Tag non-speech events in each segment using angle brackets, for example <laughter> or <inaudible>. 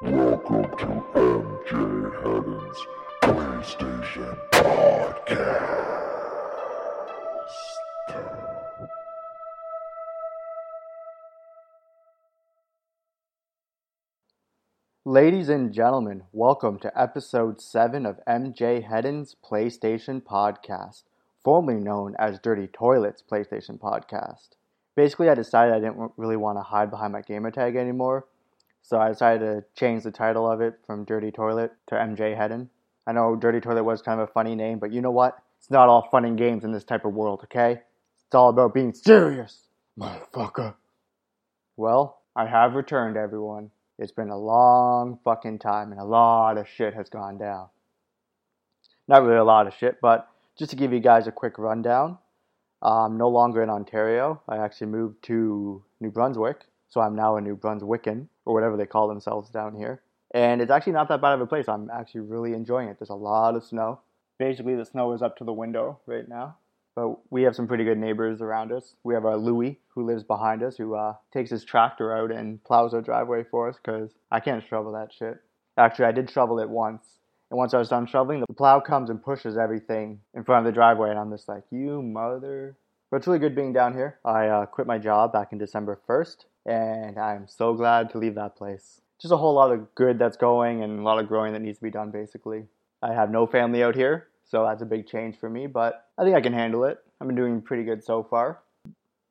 Welcome to MJ PlayStation Podcast. Ladies and gentlemen, welcome to episode 7 of MJ Heddon's PlayStation Podcast, formerly known as Dirty Toilets PlayStation Podcast. Basically, I decided I didn't really want to hide behind my gamertag anymore, so I decided to change the title of it from Dirty Toilet to MJ Heddon. I know Dirty Toilet was kind of a funny name, but you know what? It's not all fun and games in this type of world, okay? It's all about being serious, motherfucker. Well, I have returned, everyone. It's been a long fucking time and a lot of shit has gone down. Not really a lot of shit, but just to give you guys a quick rundown, I'm no longer in Ontario. I actually moved to New Brunswick, so I'm now a New Brunswickan, or whatever they call themselves down here. And it's actually not that bad of a place. I'm actually really enjoying it. There's a lot of snow. Basically, the snow is up to the window right now. But we have some pretty good neighbors around us. We have our Louie, who lives behind us, who uh, takes his tractor out and plows our driveway for us because I can't shovel that shit. Actually, I did shovel it once. And once I was done shoveling, the plow comes and pushes everything in front of the driveway. And I'm just like, you mother. But it's really good being down here. I uh, quit my job back in December 1st, and I'm so glad to leave that place. Just a whole lot of good that's going and a lot of growing that needs to be done, basically. I have no family out here, so that's a big change for me, but I think I can handle it. I've been doing pretty good so far.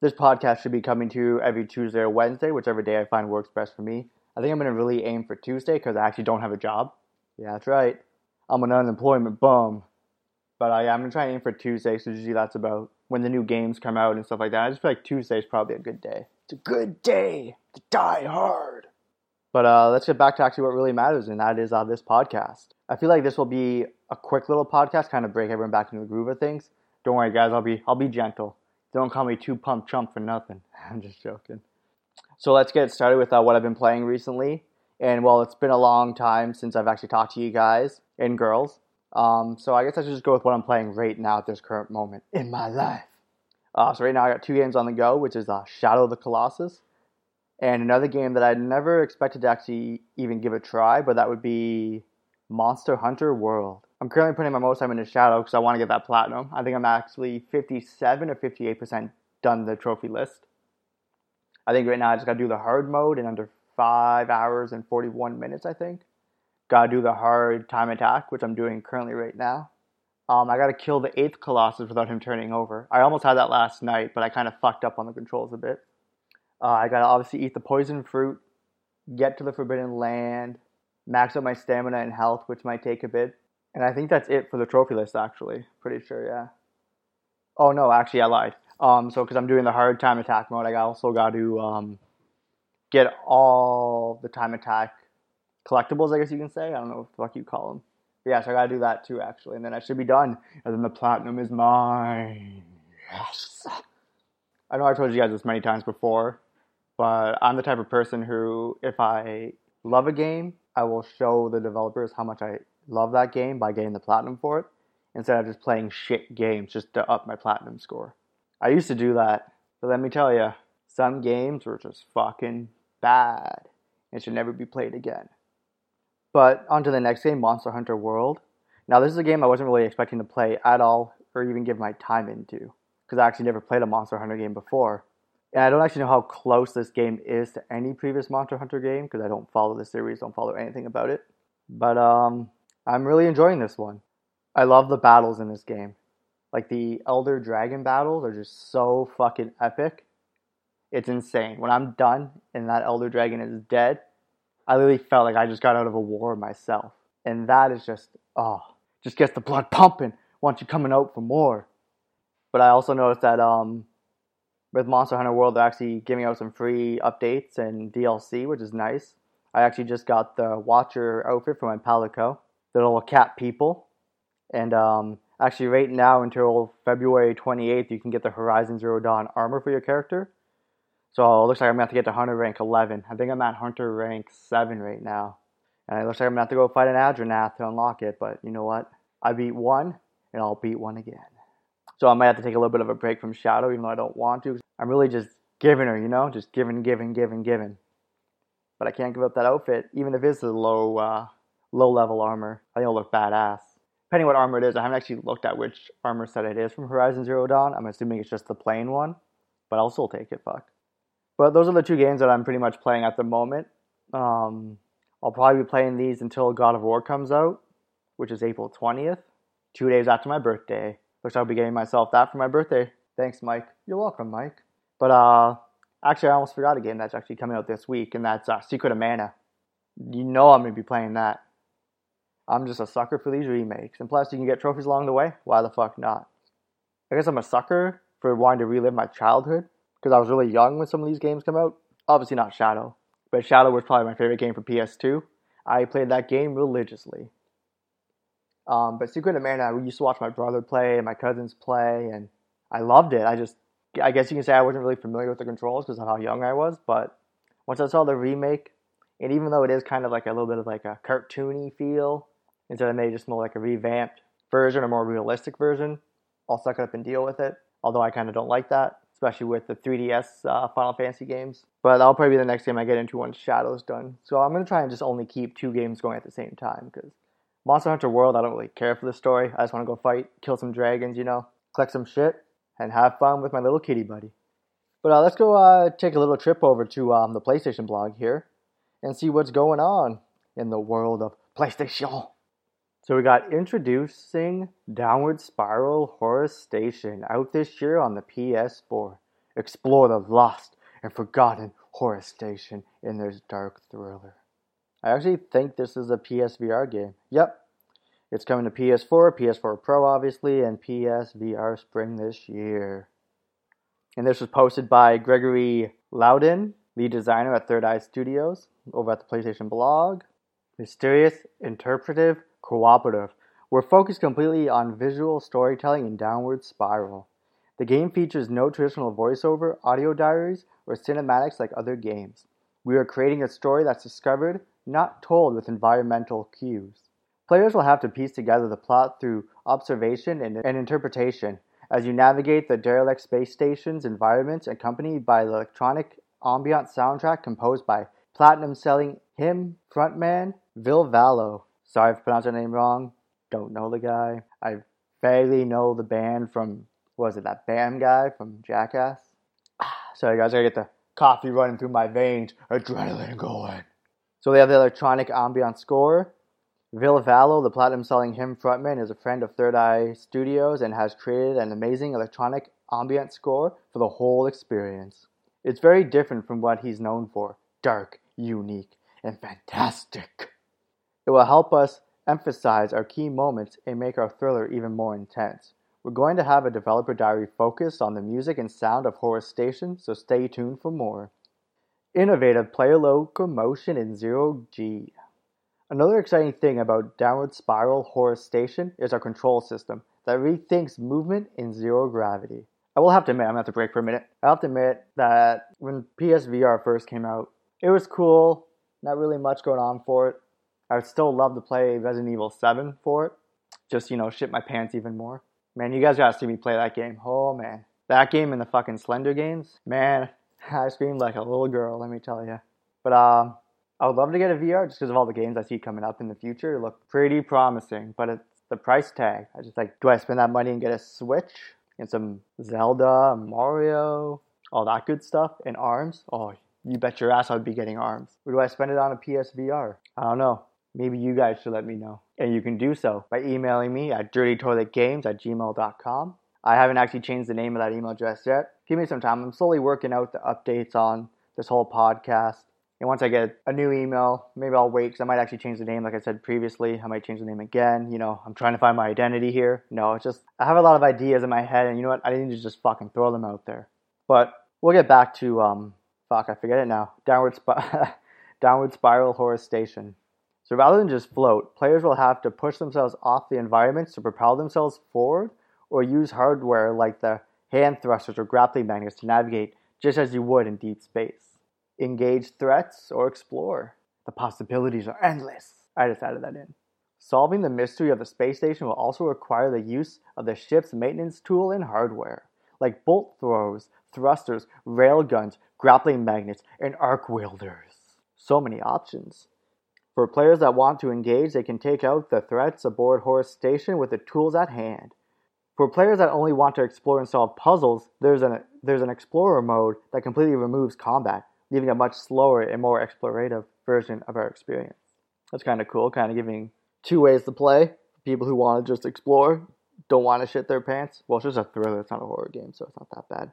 This podcast should be coming to you every Tuesday or Wednesday, whichever day I find works best for me. I think I'm going to really aim for Tuesday because I actually don't have a job. Yeah, that's right. I'm an unemployment bum. But I, am going to try and aim for Tuesday, so usually that's about when the new games come out and stuff like that. I just feel like Tuesday is probably a good day. It's a good day to die hard. But uh, let's get back to actually what really matters, and that is uh, this podcast. I feel like this will be a quick little podcast, kind of break everyone back into the groove of things. Don't worry, guys. I'll be I'll be gentle. Don't call me two pump chump for nothing. <laughs> I'm just joking. So let's get started with uh, what I've been playing recently. And well, it's been a long time since I've actually talked to you guys and girls. Um, so I guess I should just go with what I'm playing right now at this current moment in my life. Uh, so right now I got two games on the go, which is uh, Shadow of the Colossus, and another game that I never expected to actually even give a try, but that would be Monster Hunter World. I'm currently putting my most time into Shadow because I want to get that platinum. I think I'm actually 57 or 58% done the trophy list. I think right now I just got to do the hard mode in under 5 hours and 41 minutes, I think. Got to do the hard time attack, which I'm doing currently right now. Um, I got to kill the eighth Colossus without him turning over. I almost had that last night, but I kind of fucked up on the controls a bit. Uh, I got to obviously eat the poison fruit, get to the Forbidden Land, max out my stamina and health, which might take a bit. And I think that's it for the trophy list, actually. Pretty sure, yeah. Oh, no, actually, I lied. Um, so, because I'm doing the hard time attack mode, I also got to um, get all the time attack collectibles, I guess you can say. I don't know what the fuck you call them. But yeah, so I got to do that too, actually. And then I should be done. And then the platinum is mine. Yes. I know I've told you guys this many times before, but I'm the type of person who, if I love a game, I will show the developers how much I love that game by getting the platinum for it instead of just playing shit games just to up my platinum score. I used to do that, but let me tell you, some games were just fucking bad and should never be played again. But on to the next game, Monster Hunter World. Now, this is a game I wasn't really expecting to play at all or even give my time into because I actually never played a Monster Hunter game before. And I don't actually know how close this game is to any previous Monster Hunter game because I don't follow the series, don't follow anything about it. But um, I'm really enjoying this one. I love the battles in this game. Like the Elder Dragon battles are just so fucking epic. It's insane. When I'm done and that Elder Dragon is dead, I literally felt like I just got out of a war myself. And that is just, oh, just gets the blood pumping once you're coming out for more. But I also noticed that um, with Monster Hunter World, they're actually giving out some free updates and DLC, which is nice. I actually just got the Watcher outfit for my Palico, the little cat people. And um, actually, right now until February 28th, you can get the Horizon Zero Dawn armor for your character. So it looks like I'm gonna have to get to Hunter rank 11. I think I'm at Hunter rank 7 right now. And it looks like I'm gonna have to go fight an Anjanath to unlock it, but you know what? I beat one, and I'll beat one again. So I might have to take a little bit of a break from Shadow, even though I don't want to. I'm really just giving her, you know, just giving, giving, giving, giving. but I can't give up that outfit, even if it's a low uh, low level armor. I think it'll look badass. Depending what armor it is, I haven't actually looked at which armor set it is from Horizon Zero Dawn. I'm assuming it's just the plain one, but I'll still take it. Fuck. But those are the two games that I'm pretty much playing at the moment. Um, I'll probably be playing these until God of War comes out, which is April 20th, two days after my birthday. Looks like I'll be getting myself that for my birthday. Thanks, Mike. You're welcome, Mike. But uh, actually, I almost forgot a game that's actually coming out this week, and that's uh, Secret of Mana. You know I'm gonna be playing that. I'm just a sucker for these remakes, and plus you can get trophies along the way. Why the fuck not? I guess I'm a sucker for wanting to relive my childhood because I was really young when some of these games come out. Obviously not Shadow, but Shadow was probably my favorite game for PS2. I played that game religiously. Um, but Secret of Mana, I used to watch my brother play and my cousins play, and I loved it. I just, I guess you can say I wasn't really familiar with the controls because of how young I was. But once I saw the remake, and even though it is kind of like a little bit of like a cartoony feel, instead of maybe just more like a revamped version or more realistic version, I'll suck it up and deal with it. Although I kind of don't like that, especially with the 3DS uh, Final Fantasy games. But that'll probably be the next game I get into once Shadow's done. So I'm gonna try and just only keep two games going at the same time because Monster Hunter World, I don't really care for the story. I just want to go fight, kill some dragons, you know, collect some shit, and have fun with my little kitty buddy. But uh, let's go uh, take a little trip over to um, the PlayStation blog here and see what's going on in the world of PlayStation. So we got introducing Downward Spiral Horus Station out this year on the PS4. Explore the lost and forgotten Horus Station in this dark thriller. I actually think this is a PSVR game. Yep. It's coming to PS4, PS4 Pro obviously, and PSVR spring this year. And this was posted by Gregory Louden, lead designer at Third Eye Studios, over at the PlayStation blog. Mysterious, interpretive, cooperative. We're focused completely on visual storytelling and Downward Spiral. The game features no traditional voiceover, audio diaries, or cinematics like other games. We are creating a story that's discovered, not told with environmental cues. Players will have to piece together the plot through observation and, and interpretation as you navigate the derelict space station's environment accompanied by the electronic ambient soundtrack composed by platinum selling HIM frontman Ville Valo. Sorry if I pronounced that name wrong. Don't know the guy. I vaguely know the band from, was it that Bam guy from Jackass? <sighs> Sorry guys, I gotta get the coffee running through my veins, adrenaline going. So they have the electronic ambient score. Ville Valo, the platinum selling HIM frontman, is a friend of Third Eye Studios and has created an amazing electronic ambient score for the whole experience. It's very different from what he's known for dark, unique, and fantastic. It will help us emphasize our key moments and make our thriller even more intense. We're going to have a developer diary focused on the music and sound of Horus Station, so stay tuned for more. Innovative player locomotion in zero G. Another exciting thing about Downward Spiral Horus Station is our control system that rethinks movement in zero gravity. I will have to admit, I'm gonna have to break for a minute. I have to admit that when PSVR first came out, it was cool, not really much going on for it. I would still love to play Resident Evil 7 for it. Just, you know, shit my pants even more. Man, you guys gotta see me play that game. Oh man. That game and the fucking Slender games, man, <laughs> I screamed like a little girl, let me tell you. But um, I would love to get a VR just because of all the games I see coming up in the future. It look pretty promising, but it's the price tag. I just like, do I spend that money and get a Switch and some Zelda, Mario, all that good stuff, and ARMS? Oh, you bet your ass I'd be getting ARMS. Or do I spend it on a PSVR? I don't know. Maybe you guys should let me know. And you can do so by emailing me at dirtytoiletgames at gmail.com. I haven't actually changed the name of that email address yet. Give me some time. I'm slowly working out the updates on this whole podcast. And once I get a new email, maybe I'll wait because I might actually change the name, like I said previously. I might change the name again. You know, I'm trying to find my identity here. No, it's just I have a lot of ideas in my head, and you know what? I need to just fucking throw them out there. But we'll get back to um, fuck, I forget it now. Downward, sp- <laughs> downward spiral Horus Station. So rather than just float, players will have to push themselves off the environments to propel themselves forward, or use hardware like the hand thrusters or grappling magnets to navigate just as you would in deep space engage threats, or explore. The possibilities are endless. I just added that in. Solving the mystery of the space station will also require the use of the ship's maintenance tool and hardware, like bolt throws, thrusters, rail guns, grappling magnets, and arc welders. So many options. For players that want to engage, they can take out the threats aboard Horus Station with the tools at hand. For players that only want to explore and solve puzzles, there's an, there's an Explorer mode that completely removes combat, leaving a much slower and more explorative version of our experience. That's kind of cool, kind of giving two ways to play. People who want to just explore, don't want to shit their pants. Well, it's just a thriller, it's not a horror game, so it's not that bad.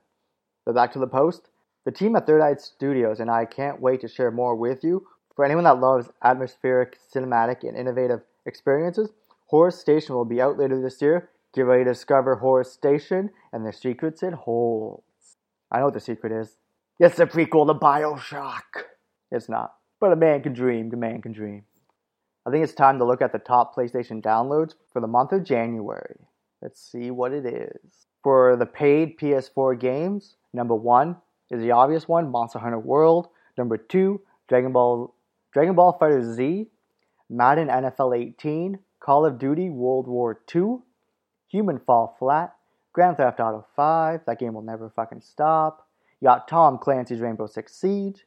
But back to the post. The team at Third Eye Studios and I can't wait to share more with you. For anyone that loves atmospheric, cinematic, and innovative experiences, Horus Station will be out later this year. Get ready to discover Horus Station and the secrets it holds. I know what the secret is. It's the prequel to Bioshock. It's not. But a man can dream, a man can dream. I think it's time to look at the top PlayStation downloads for the month of January. Let's see what it is. For the paid PS4 games, number one is the obvious one, Monster Hunter World. Number two, Dragon Ball Dragon Ball Fighter Z, Madden NFL 18, Call of Duty World War II, Human Fall Flat, Grand Theft Auto 5, that game will never fucking stop. You got Tom Clancy's Rainbow Six Siege,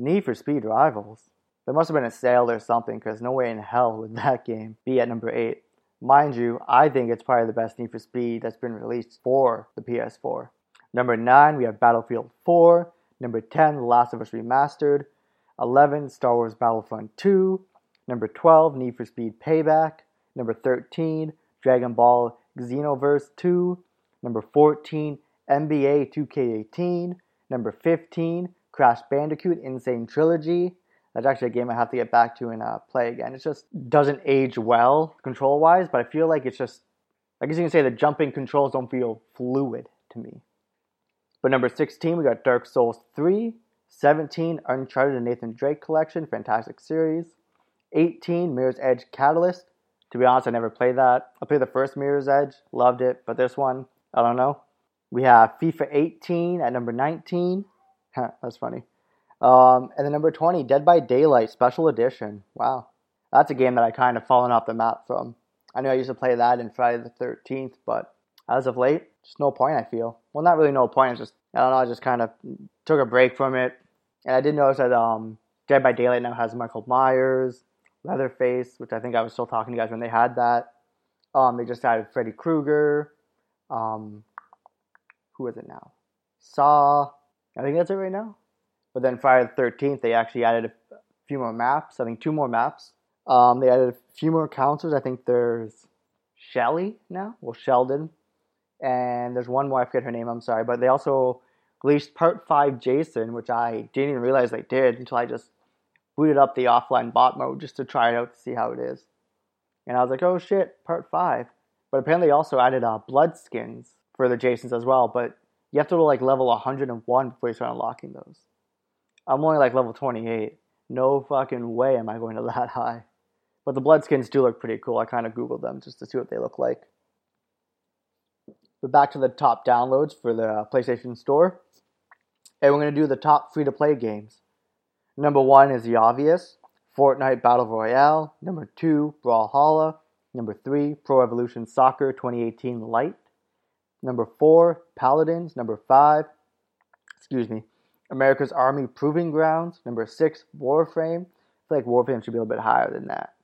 Need for Speed Rivals. There must have been a sale or something because no way in hell would that game be at number 8. Mind you, I think it's probably the best Need for Speed that's been released for the PS4. Number 9, we have Battlefield 4. Number 10, The Last of Us Remastered. 11, Star Wars Battlefront 2. Number 12, Need for Speed Payback. Number 13, Dragon Ball Xenoverse 2. Number 14, NBA 2K18. Number 15, Crash Bandicoot N. Sane Trilogy. That's actually a game I have to get back to and uh, play again. It just doesn't age well control wise, but I feel like it's just, I guess you can say the jumping controls don't feel fluid to me. But number 16, we got Dark Souls 3. 17, Uncharted and Nathan Drake Collection, fantastic series. 18, Mirror's Edge Catalyst. To be honest, I never played that. I played the first Mirror's Edge, loved it, but this one, I don't know. We have FIFA 18 at number 19. <laughs> That's funny. Um, and then number 20, Dead by Daylight Special Edition. Wow. That's a game that I kind of fallen off the map from. I knew I used to play that in Friday the 13th, but as of late, just no point, I feel. Well, not really no point. It's just, I don't know, I just kind of took a break from it. And I did notice that um, Dead by Daylight now has Michael Myers, Leatherface, which I think I was still talking to you guys when they had that. Um, they just added Freddy Krueger. Um, who is it now? Saw. I think that's it right now. But then Friday the 13th, they actually added a few more maps. I think two more maps. Um, they added a few more counselors. I think there's Shelly now. Well, Sheldon. And there's one more. I forget her name. I'm sorry. But they also released Part 5 Jason, which I didn't even realize they did until I just booted up the offline bot mode just to try it out to see how it is. And I was like, oh shit, Part 5. But apparently, also added uh, blood skins for the Jasons as well. But you have to like level 101 before you start unlocking those. I'm only like level 28. No fucking way am I going to <laughs> that high. But the blood skins do look pretty cool. I kind of googled them just to see what they look like. But back to the top downloads for the PlayStation Store. And we're going to do the top free to play games. Number one is the obvious Fortnite Battle Royale. Number two, Brawlhalla. Number three, Pro Evolution Soccer 2018 Lite. Number four, Paladins. Number five, excuse me, America's Army Proving Grounds. Number six, Warframe. I feel like Warframe should be a little bit higher than that.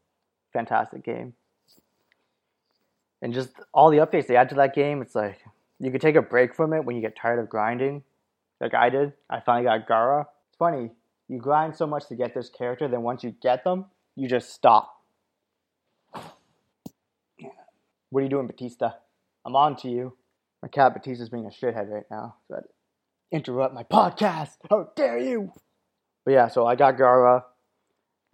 Fantastic game. And just all the updates they add to that game, it's like you could take a break from it when you get tired of grinding, like I did. I finally got Gara. It's funny, you grind so much to get this character, then once you get them, you just stop. What are you doing, Batista? I'm on to you. My cat Batista's being a shithead right now. So interrupt my podcast. How dare you? But yeah, so I got Gara,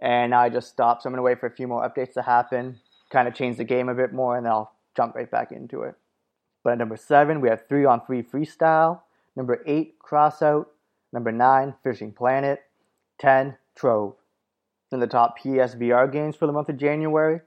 and I just stopped. So I'm gonna wait for a few more updates to happen, kind of change the game a bit more, and then I'll jump right back into it. But at number seven, we have three on three freestyle. Number eight, crossout. Number nine, fishing planet. Ten, trove. In the top PSVR games for the month of January,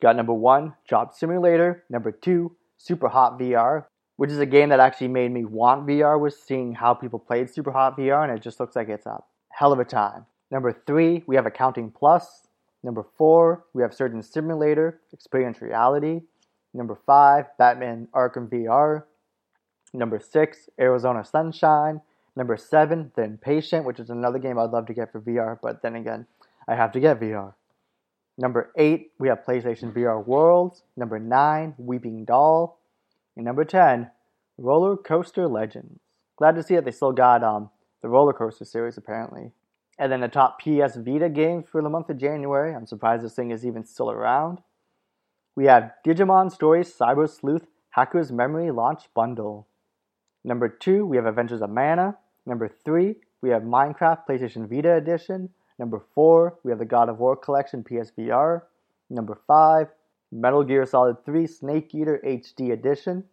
got number one, Job Simulator. Number two, Super Hot VR, which is a game that actually made me want VR. Was seeing how people played Super Hot VR, and it just looks like it's a hell of a time. Number three, we have Accounting Plus. Number four, we have Surgeon Simulator, Experience Reality. Number five, Batman Arkham VR. Number six, Arizona Sunshine. Number seven, The Impatient, which is another game I'd love to get for VR, but then again, I have to get VR. Number eight, we have PlayStation VR Worlds. Number nine, Weeping Doll. And number 10, Roller Coaster Legends. Glad to see that they still got um, the roller coaster series apparently. And then the top PS Vita games for the month of January. I'm surprised this thing is even still around. We have Digimon Stories Cyber Sleuth Hacker's Memory Launch Bundle. Number two, we have Adventures of Mana. Number three, we have Minecraft PlayStation Vita Edition. Number four, we have the God of War Collection PSVR. Number five, Metal Gear Solid 3 Snake Eater HD Edition.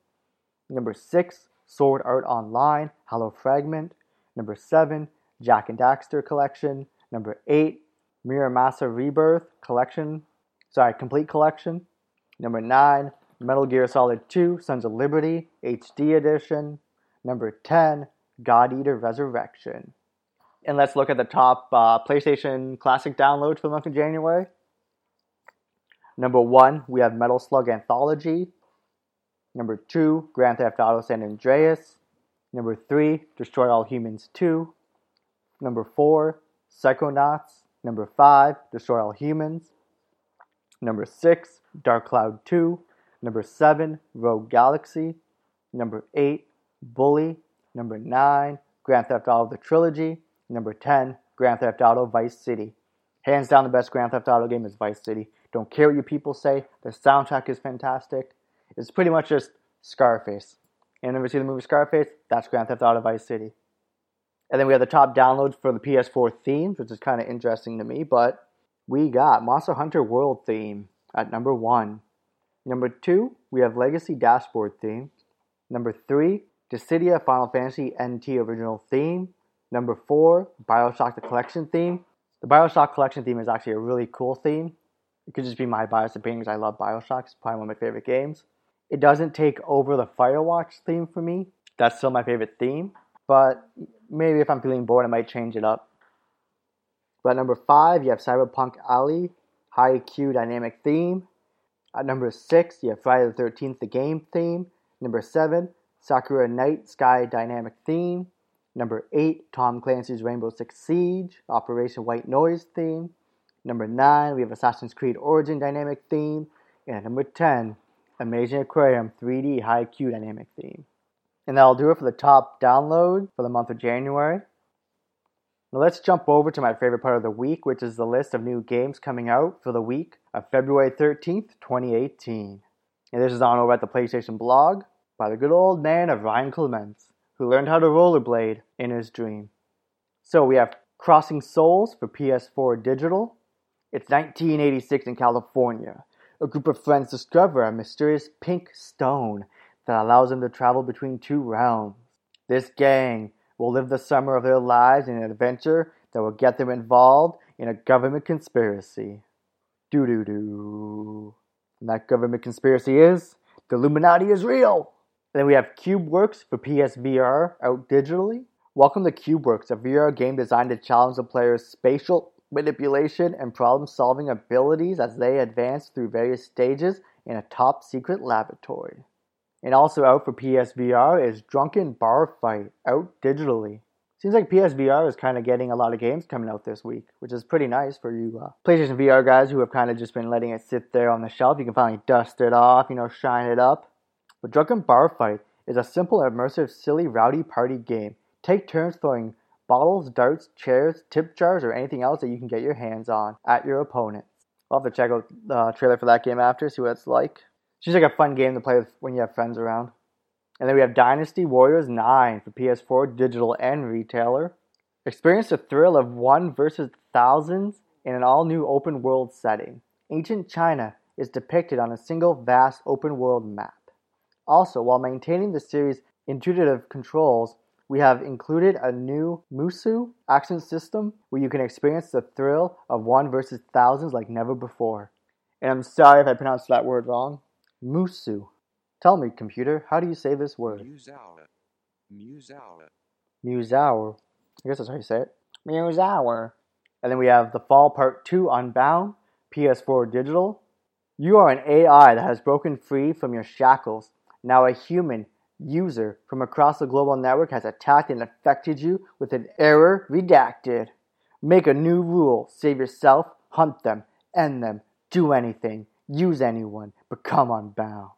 Number six, Sword Art Online Hollow Fragment. Number seven, Jak and Daxter Collection. Number eight, Muramasa Rebirth Collection. Sorry, Complete Collection. Number nine, Metal Gear Solid 2 Sons of Liberty HD Edition. Number 10, God Eater Resurrection. And let's look at the top uh, PlayStation Classic downloads for the month of January. Number one, we have Metal Slug Anthology. Number two, Grand Theft Auto San Andreas. Number three, Destroy All Humans 2. Number four, Psychonauts. Number five, Destroy All Humans. Number six, Dark Cloud 2. Number seven, Rogue Galaxy. Number eight, Bully. Number nine, Grand Theft Auto the Trilogy. Number 10, Grand Theft Auto Vice City. Hands down, the best Grand Theft Auto game is Vice City. Don't care what you people say. The soundtrack is fantastic. It's pretty much just Scarface. You never see the movie Scarface? That's Grand Theft Auto Vice City. And then we have the top downloads for the PS4 themes, which is kind of interesting to me. But we got Monster Hunter World theme at number one. Number two, we have Legacy Dashboard theme. Number three, Dissidia Final Fantasy NT original theme. Number four, Bioshock the Collection theme. The Bioshock Collection theme is actually a really cool theme. It could just be my biased opinion because I love Bioshock. It's probably one of my favorite games. It doesn't take over the Firewatch theme for me. That's still my favorite theme. But maybe if I'm feeling bored, I might change it up. But number five, you have Cyberpunk Alley, High Q Dynamic Theme. At number six, you have Friday the 13th, the game theme. Number seven, Sakura Night Sky Dynamic Theme. Number 8, Tom Clancy's Rainbow Six Siege, Operation White Noise theme. Number 9, we have Assassin's Creed Origin Dynamic theme. And number 10, Amazing Aquarium 3D High Q Dynamic theme. And that'll do it for the top download for the month of January. Now let's jump over to my favorite part of the week, which is the list of new games coming out for the week of February 13th, 2018. And this is on over at the PlayStation blog by the good old man of Ryan Clements who learned how to rollerblade in his dream. So we have Crossing Souls for PS4 Digital. It's 1986 in California. A group of friends discover a mysterious pink stone that allows them to travel between two realms. This gang will live the summer of their lives in an adventure that will get them involved in a government conspiracy. Doo doo doo. And that government conspiracy is the Illuminati is real. And then we have CubeWorks for PSVR out digitally. Welcome to CubeWorks, a VR game designed to challenge the player's spatial manipulation and problem solving abilities as they advance through various stages in a top secret laboratory. And also out for PSVR is Drunken Bar Fight, out digitally. Seems like PSVR is kind of getting a lot of games coming out this week, which is pretty nice for you uh, PlayStation VR guys who have kind of just been letting it sit there on the shelf. You can finally dust it off, you know, shine it up. But Drunken Bar Fight is a simple, immersive, silly, rowdy party game. Take turns throwing bottles, darts, chairs, tip jars, or anything else that you can get your hands on at your opponent. I'll have to check out the trailer for that game after, see what it's like. Just like a fun game to play with when you have friends around. And then we have Dynasty Warriors 9 for PS4, digital, and retailer. Experience the thrill of one versus thousands in an all new open world setting. Ancient China is depicted on a single vast open world map. Also, while maintaining the series' intuitive controls, we have included a new Musou action system where you can experience the thrill of one versus thousands like never before. And I'm sorry if I pronounced that word wrong. Musou. Tell me, computer, how do you say this word? Musauer. Musauer. I guess that's how you say it. Musauer. And then we have The Fall Part 2 Unbound, PS4 Digital. You are an AI that has broken free from your shackles now a human User from across the global network has attacked and affected you with an error redacted. Make a new rule. Save yourself, hunt them, end them, do anything, use anyone, become unbound.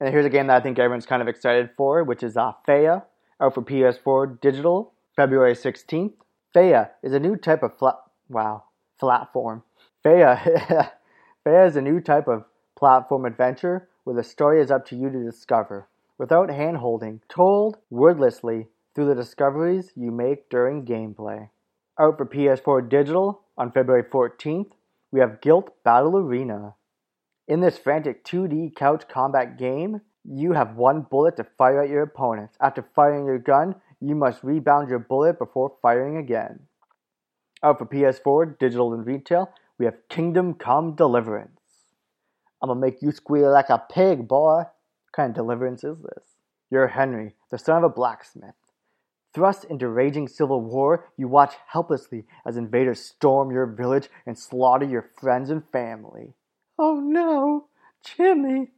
And here's a game that I think everyone's kind of excited for, which is uh, out for PS4 Digital, February 16th. Faya is a new type of flat, wow, platform. Faya, <laughs> Faya is a new type of platform adventure where the story is up to you to discover, without hand-holding, told wordlessly through the discoveries you make during gameplay. Out for PS4 Digital on February 14th, we have Guilt Battle Arena. In this frantic 2D couch combat game, you have one bullet to fire at your opponents. After firing your gun, you must rebound your bullet before firing again. Out for PS4, digital and retail, we have Kingdom Come Deliverance. I'm gonna make you squeal like a pig, boy. What kind of deliverance is this? You're Henry, the son of a blacksmith. Thrust into raging civil war, you watch helplessly as invaders storm your village and slaughter your friends and family. Oh no, Jimmy!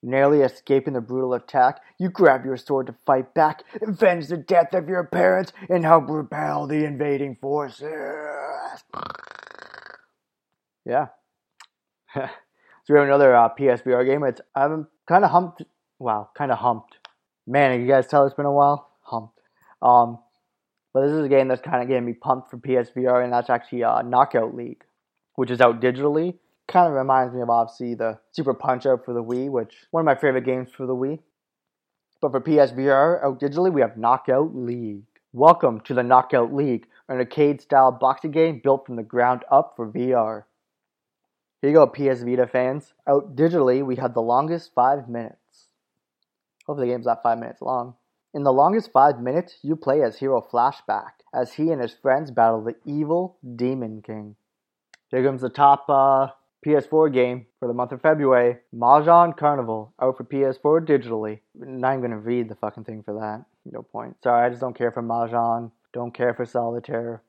Narrowly escaping the brutal attack, you grab your sword to fight back, avenge the death of your parents, and help repel the invading forces. Yeah. <laughs> so we have another uh, PSVR game. It's I'm kind of humped. Wow, kind of humped. Man, you guys tell it's been a while. Humped. Um, but this is a game that's kind of getting me pumped for PSVR, and that's actually uh, Knockout League, which is out digitally. Kind of reminds me of obviously the Super Punch Out for the Wii, which one of my favorite games for the Wii. But for PSVR out digitally, we have Knockout League. Welcome to the Knockout League, an arcade-style boxing game built from the ground up for VR. Here you go, PS Vita fans. Out digitally, we have the longest five minutes. Hopefully, the game's not five minutes long. In the longest five minutes, you play as Hero Flashback, as he and his friends battle the evil Demon King. Here comes the top uh, PS4 game for the month of February, Mahjong Carnival, out for PS4 digitally. Not even gonna read the fucking thing for that. No point. Sorry, I just don't care for Mahjong. Don't care for Solitaire.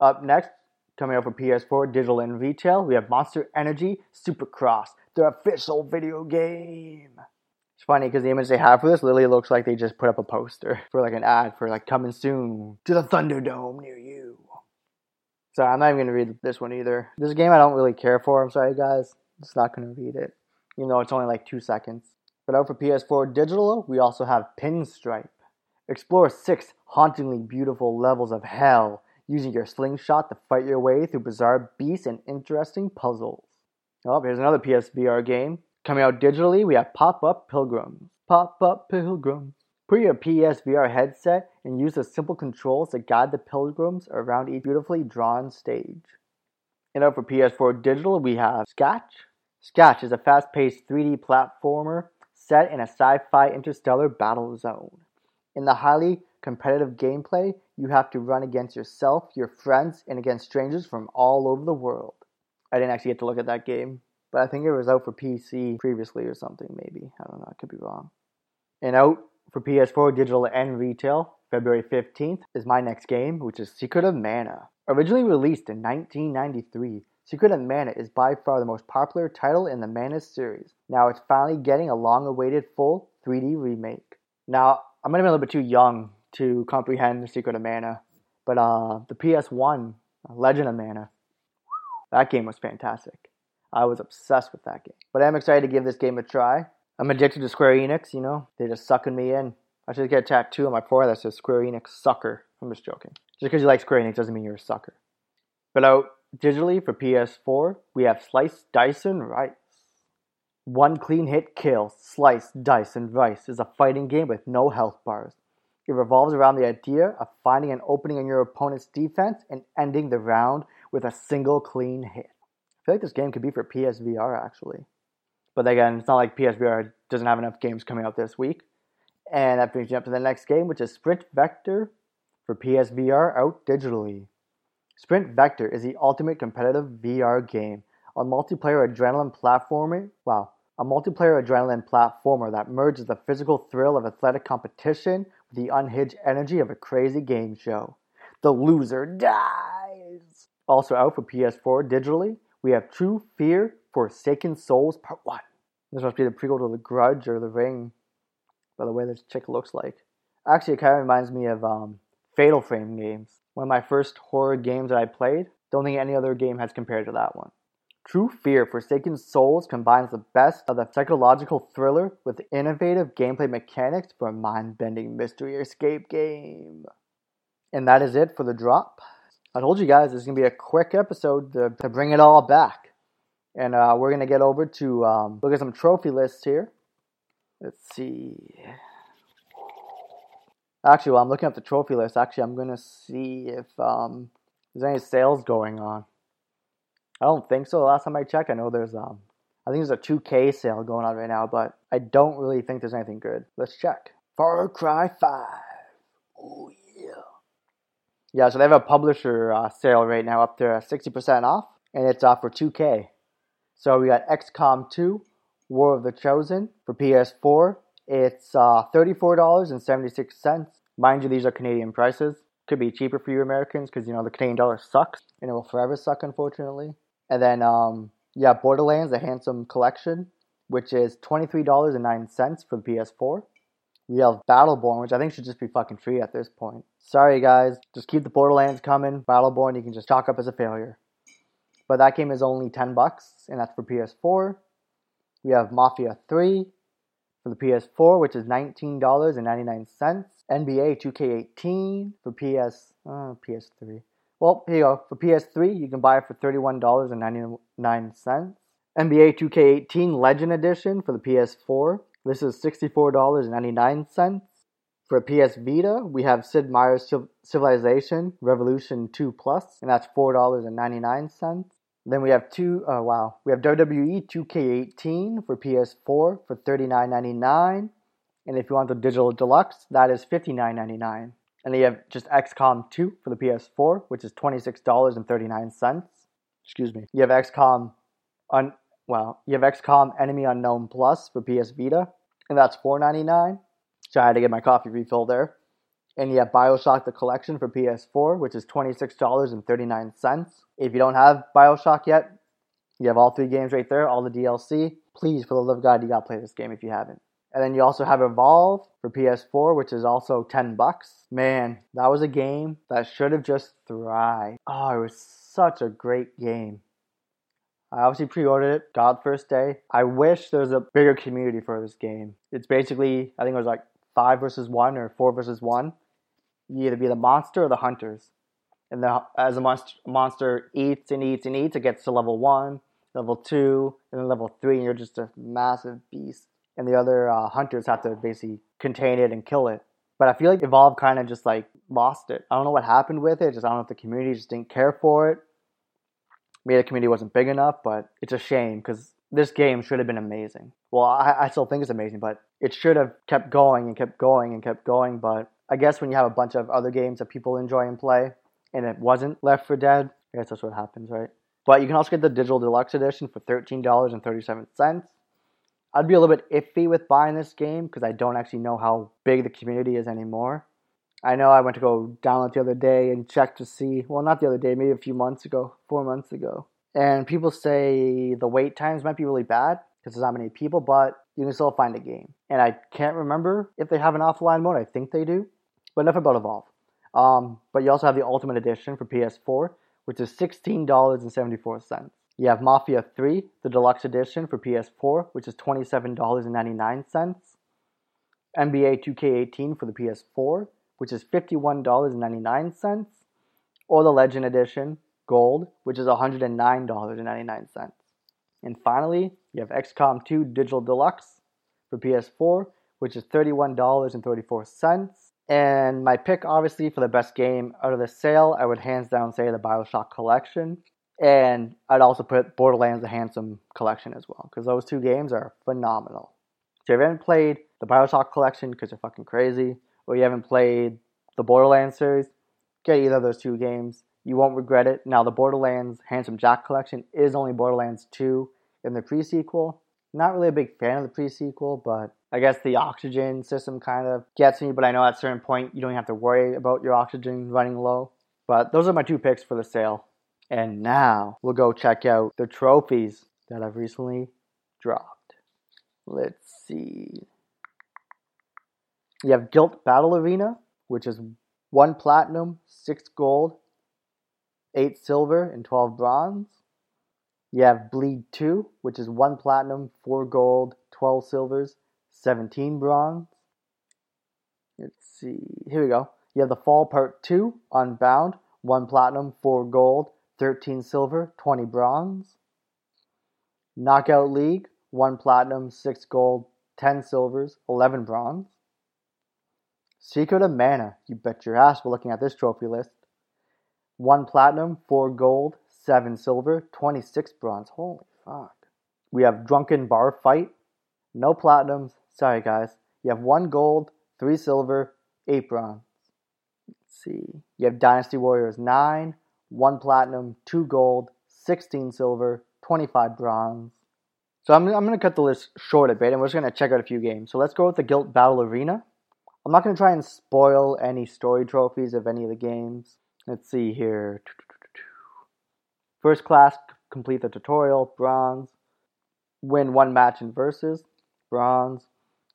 Up next, coming out for PS4 digital and retail, we have Monster Energy Supercross, the official video game. It's funny because the image they have for this literally looks like they just put up a poster for like an ad for like coming soon to the Thunderdome near you. So I'm not even gonna read this one either. This game I don't really care for. I'm sorry, guys. Just not gonna read it, even though it's only like two seconds. But out for PS4 digital, we also have Pinstripe. Explore six hauntingly beautiful levels of hell using your slingshot to fight your way through bizarre beasts and interesting puzzles. Oh, here's another PSVR game. Coming out digitally, we have Pop Up Pilgrims. Pop Up Pilgrims. Put your PSVR headset and use the simple controls to guide the pilgrims around each beautifully drawn stage. And out for PS4 digital, we have Sketch. Sketch is a fast paced 3D platformer set in a sci fi interstellar battle zone. In the highly competitive gameplay, you have to run against yourself, your friends, and against strangers from all over the world. I didn't actually get to look at that game, but I think it was out for PC previously or something, maybe. I don't know, I could be wrong. And out for PS4 digital and retail, February 15th, is my next game, which is Secret of Mana. Originally released in 1993, Secret of Mana is by far the most popular title in the Mana series. Now it's finally getting a long awaited full 3D remake. Now, I might have been a little bit too young to comprehend the Secret of Mana, but uh, the PS1, Legend of Mana, that game was fantastic. I was obsessed with that game. But I'm excited to give this game a try. I'm addicted to Square Enix, you know, they're just sucking me in. I should get a tattoo on my forehead that says Square Enix sucker. I'm just joking. Just because you like Square Enix doesn't mean you're a sucker. But out digitally for PS4, we have Slice, Dice, and Rice. One clean hit kill, Slice, Dice, and Rice is a fighting game with no health bars. It revolves around the idea of finding an opening in your opponent's defense and ending the round with a single clean hit. I feel like this game could be for PSVR actually. But again, it's not like PSVR doesn't have enough games coming out this week. And that brings me up to the next game, which is Sprint Vector for PSVR out digitally. Sprint Vector is the ultimate competitive VR game, a multiplayer adrenaline platformer. Wow, a multiplayer adrenaline platformer that merges the physical thrill of athletic competition with the unhinged energy of a crazy game show. The loser dies. Also out for PS4 digitally, we have True Fear Forsaken Souls Part 1. This must be the prequel to The Grudge or The Ring. by the way this chick looks like. Actually, it kind of reminds me of um, Fatal Frame games. One of my first horror games that I played. Don't think any other game has compared to that one. True Fear Forsaken Souls combines the best of the psychological thriller with innovative gameplay mechanics for a mind bending mystery escape game. And that is it for the drop. I told you guys this is going to be a quick episode to, to bring it all back. And uh, we're going to get over to um, look at some trophy lists here. Let's see. Actually, while I'm looking up the trophy list, actually, I'm going to see if um, there's any sales going on. I don't think so. The last time I checked, I know there's um, I think there's a 2K sale going on right now, but I don't really think there's anything good. Let's check. Far Cry 5. Oh yeah. Yeah, so they have a publisher uh, sale right now up to 60% off, and it's off for 2K. So we got XCOM 2, War of the Chosen for PS4. It's uh, $34.76. Mind you, these are Canadian prices. Could be cheaper for you Americans because, you know, the Canadian dollar sucks, and it will forever suck, unfortunately. And then, um, yeah, Borderlands, the Handsome Collection, which is $23.09 for the PS4. We have Battleborn, which I think should just be fucking free at this point. Sorry, guys. Just keep the Borderlands coming. Battleborn, you can just chalk up as a failure. But that game is only 10 bucks, and that's for PS4. We have Mafia 3 for the PS4, which is $19.99. NBA 2K18 for PS, uh, PS3. Well, here you go. For PS3, you can buy it for $31.99. NBA 2K18 Legend Edition for the PS4. This is $64.99. For PS Vita, we have Sid Meier's Civilization Revolution 2 Plus, and that's $4.99. Then we have two, oh wow, we have WWE 2K18 for PS4 for $39.99. And if you want the digital deluxe, that is $59.99. And then you have just XCOM 2 for the PS4, which is $26.39. Excuse me. You have XCOM un well, you have XCOM Enemy Unknown Plus for PS Vita, and that's $4.99. So I had to get my coffee refill there. And you have Bioshock the Collection for PS4, which is $26.39. If you don't have Bioshock yet, you have all three games right there, all the DLC. Please, for the love of God, you gotta play this game if you haven't. And then you also have Evolve for PS4, which is also 10 bucks. Man, that was a game that should have just thrived. Oh, it was such a great game. I obviously pre-ordered it, got first day. I wish there was a bigger community for this game. It's basically, I think it was like five versus one or four versus one. You either be the monster or the hunters. And the, as a monster, monster eats and eats and eats, it gets to level one, level two, and then level three, and you're just a massive beast and the other uh, hunters have to basically contain it and kill it. But I feel like Evolve kind of just like lost it. I don't know what happened with it. Just I don't know if the community just didn't care for it. Maybe the community wasn't big enough, but it's a shame because this game should have been amazing. Well, I, I still think it's amazing, but it should have kept going and kept going and kept going. But I guess when you have a bunch of other games that people enjoy and play, and it wasn't Left for Dead, I guess that's what happens, right? But you can also get the digital deluxe edition for thirteen dollars and thirty seven cents. I'd be a little bit iffy with buying this game because I don't actually know how big the community is anymore. I know I went to go download the other day and check to see, well, not the other day, maybe a few months ago, four months ago. And people say the wait times might be really bad because there's not many people, but you can still find a game. And I can't remember if they have an offline mode. I think they do. But enough about Evolve. Um, but you also have the Ultimate Edition for PS4, which is $16.74. You have Mafia 3, the deluxe edition for PS4, which is $27.99. NBA 2K18 for the PS4, which is $51.99. Or the Legend Edition, Gold, which is $109.99. And finally, you have XCOM 2 Digital Deluxe for PS4, which is $31.34. And my pick, obviously, for the best game out of the sale, I would hands down say the Bioshock Collection. And I'd also put Borderlands the Handsome Collection as well, because those two games are phenomenal. So if you haven't played the Bioshock Collection because you're fucking crazy, or you haven't played the Borderlands series, get either of those two games. You won't regret it. Now, the Borderlands Handsome Jack Collection is only Borderlands 2 in the pre sequel. Not really a big fan of the pre sequel, but I guess the oxygen system kind of gets me. But I know at a certain point you don't have to worry about your oxygen running low. But those are my two picks for the sale. And now we'll go check out the trophies that I've recently dropped. Let's see. You have Guilt Battle Arena, which is one platinum, six gold, eight silver, and 12 bronze. You have Bleed 2, which is one platinum, four gold, 12 silvers, 17 bronze. Let's see. Here we go. You have the Fall Part 2, Unbound, one platinum, four gold, 13 silver, 20 bronze. Knockout League, one platinum, six gold, 10 silvers, 11 bronze. Secret of Mana, you bet your ass we're looking at this trophy list. One platinum, four gold, seven silver, 26 bronze. Holy fuck. We have Drunken Bar Fight, no platinums. Sorry, guys. You have one gold, three silver, eight bronze. Let's see. You have Dynasty Warriors 9, one platinum, two gold, 16 silver, 25 bronze. So I'm, I'm going to cut the list short a bit and we're just going to check out a few games. So let's go with the Guilt Battle Arena. I'm not going to try and spoil any story trophies of any of the games. Let's see here. First class, complete the tutorial, bronze. Win one match in versus, bronze.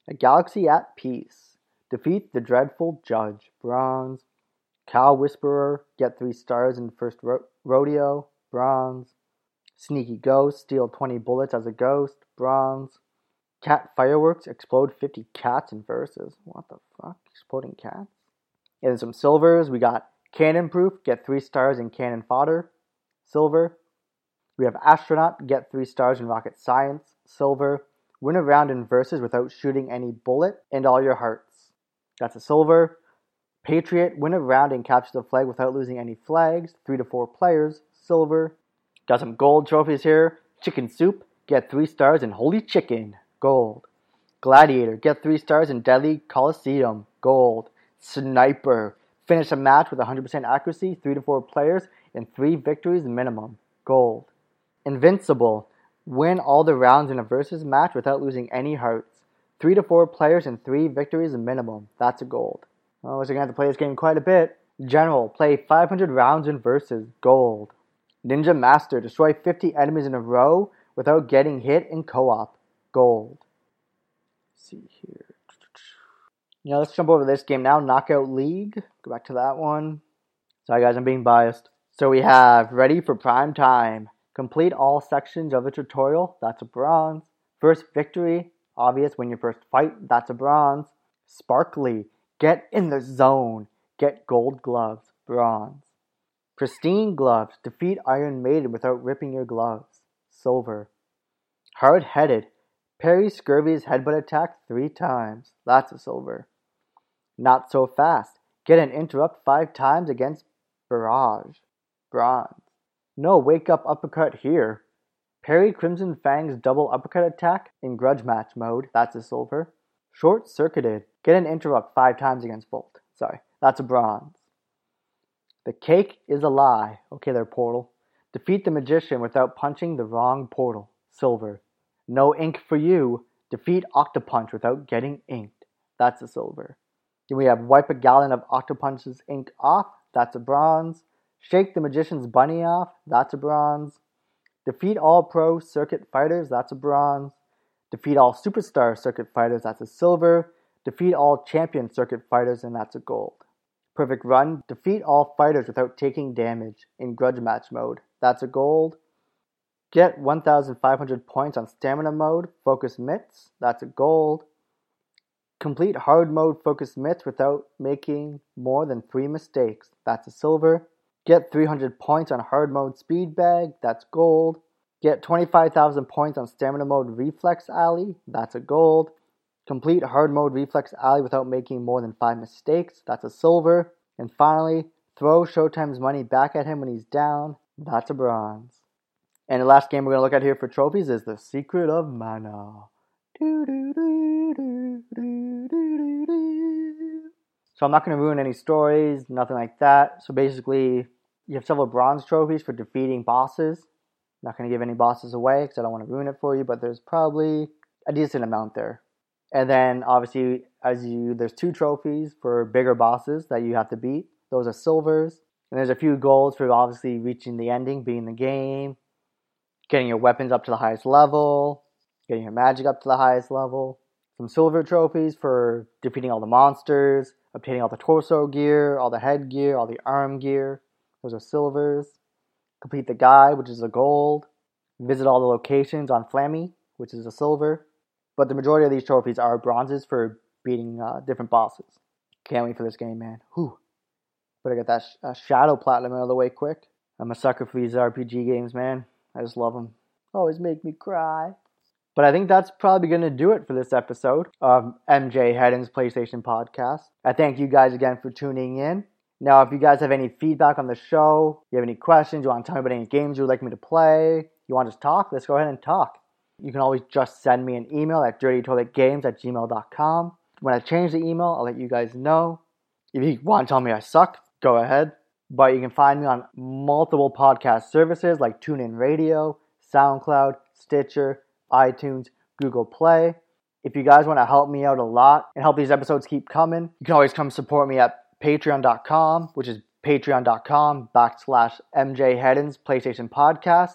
A galaxy at peace. Defeat the dreadful judge, bronze. Cow Whisperer, get three stars in first ro- rodeo, bronze. Sneaky Ghost, steal 20 bullets as a ghost, bronze. Cat Fireworks, explode 50 cats in verses. What the fuck? Exploding cats? And some silvers, we got Cannon Proof, get three stars in Cannon Fodder, silver. We have Astronaut, get three stars in Rocket Science, silver. Win a round in verses without shooting any bullet, and all your hearts. That's a silver. Patriot, win a round and capture the flag without losing any flags, three to four players, silver. Got some gold trophies here. Chicken Soup, get three stars in Holy Chicken, gold. Gladiator, get three stars in Deadly Coliseum, gold. Sniper, finish a match with 100% accuracy, three to four players, and three victories minimum, gold. Invincible, win all the rounds in a versus match without losing any hearts, three to four players, and three victories minimum, that's a gold. Oh, we're gonna have to play this game quite a bit. General, play 500 rounds in versus, gold. Ninja Master, destroy 50 enemies in a row without getting hit in co-op, gold. Let's see here. Yeah, let's jump over this game now. Knockout League. Go back to that one. Sorry, guys, I'm being biased. So we have Ready for Prime Time. Complete all sections of the tutorial. That's a bronze. First victory. Obvious when you first fight. That's a bronze. Sparkly. Get in the zone. Get gold gloves. Bronze. Pristine gloves. Defeat Iron Maiden without ripping your gloves. Silver. Hard headed. Parry Scurvy's headbutt attack three times. That's a silver. Not so fast. Get an interrupt five times against Barrage. Bronze. No wake up uppercut here. Parry Crimson Fang's double uppercut attack in grudge match mode. That's a silver. Short circuited. Get an interrupt five times against Bolt. Sorry, that's a bronze. The cake is a lie. Okay, there, Portal. Defeat the magician without punching the wrong portal. Silver. No ink for you. Defeat Octopunch without getting inked. That's a silver. Then we have wipe a gallon of Octopunch's ink off. That's a bronze. Shake the magician's bunny off. That's a bronze. Defeat all pro circuit fighters. That's a bronze. Defeat all superstar circuit fighters. That's a silver. Defeat all champion circuit fighters, and that's a gold. Perfect run. Defeat all fighters without taking damage in grudge match mode. That's a gold. Get 1,500 points on stamina mode. Focus mitts. That's a gold. Complete hard mode focus mitts without making more than three mistakes. That's a silver. Get 300 points on hard mode speed bag. That's gold. Get 25,000 points on stamina mode reflex alley. That's a gold. Complete hard mode reflex alley without making more than five mistakes. That's a silver. And finally, throw Showtime's money back at him when he's down. That's a bronze. And the last game we're going to look at here for trophies is The Secret of Mana. So I'm not going to ruin any stories, nothing like that. So basically, you have several bronze trophies for defeating bosses. I'm not going to give any bosses away because I don't want to ruin it for you, but there's probably a decent amount there. And then obviously, as you there's two trophies for bigger bosses that you have to beat. Those are silvers. And there's a few goals for obviously reaching the ending, being the game, getting your weapons up to the highest level, getting your magic up to the highest level. some silver trophies for defeating all the monsters, obtaining all the torso gear, all the head gear, all the arm gear. Those are silvers. Complete the guide, which is a gold. Visit all the locations on Flammy, which is a silver. But the majority of these trophies are bronzes for beating uh, different bosses. Can't wait for this game, man. Whew. Better get that sh- uh, Shadow Platinum out of the way quick. I'm a sucker for these RPG games, man. I just love them. Always make me cry. But I think that's probably going to do it for this episode of MJ Hedden's PlayStation Podcast. I thank you guys again for tuning in. Now, if you guys have any feedback on the show, you have any questions, you want to tell me about any games you would like me to play, you want to talk, let's go ahead and talk. You can always just send me an email at dirtytoiletgames at gmail.com. When I change the email, I'll let you guys know. If you want to tell me I suck, go ahead. But you can find me on multiple podcast services like TuneIn Radio, SoundCloud, Stitcher, iTunes, Google Play. If you guys want to help me out a lot and help these episodes keep coming, you can always come support me at patreon.com, which is patreon.com backslash MJ Hedden's PlayStation Podcast.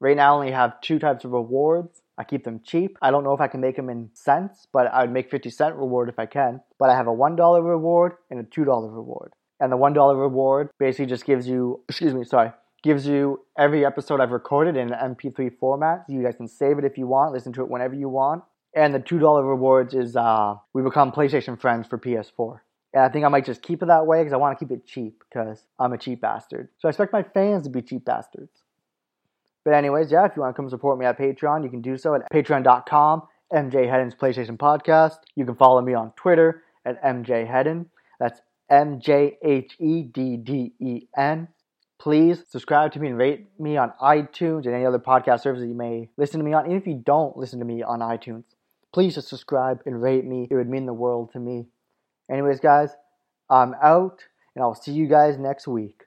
Right now, I only have two types of rewards. I keep them cheap. I don't know if I can make them in cents, but I would make 50 cent reward if I can. But I have a $1 reward and a $2 reward. And the $1 reward basically just gives you, excuse me, sorry, gives you every episode I've recorded in an MP3 format. So you guys can save it if you want, listen to it whenever you want. And the $2 rewards is uh, we become PlayStation friends for PS4. And I think I might just keep it that way because I want to keep it cheap because I'm a cheap bastard. So I expect my fans to be cheap bastards. But anyways, yeah, if you want to come support me at Patreon, you can do so at patreon.com, MJ Hedden's PlayStation Podcast. You can follow me on Twitter at MJ Hedden. That's M J H E D D E N. Please subscribe to me and rate me on iTunes and any other podcast services you may listen to me on. Even if you don't listen to me on iTunes, please just subscribe and rate me. It would mean the world to me. Anyways, guys, I'm out, and I'll see you guys next week.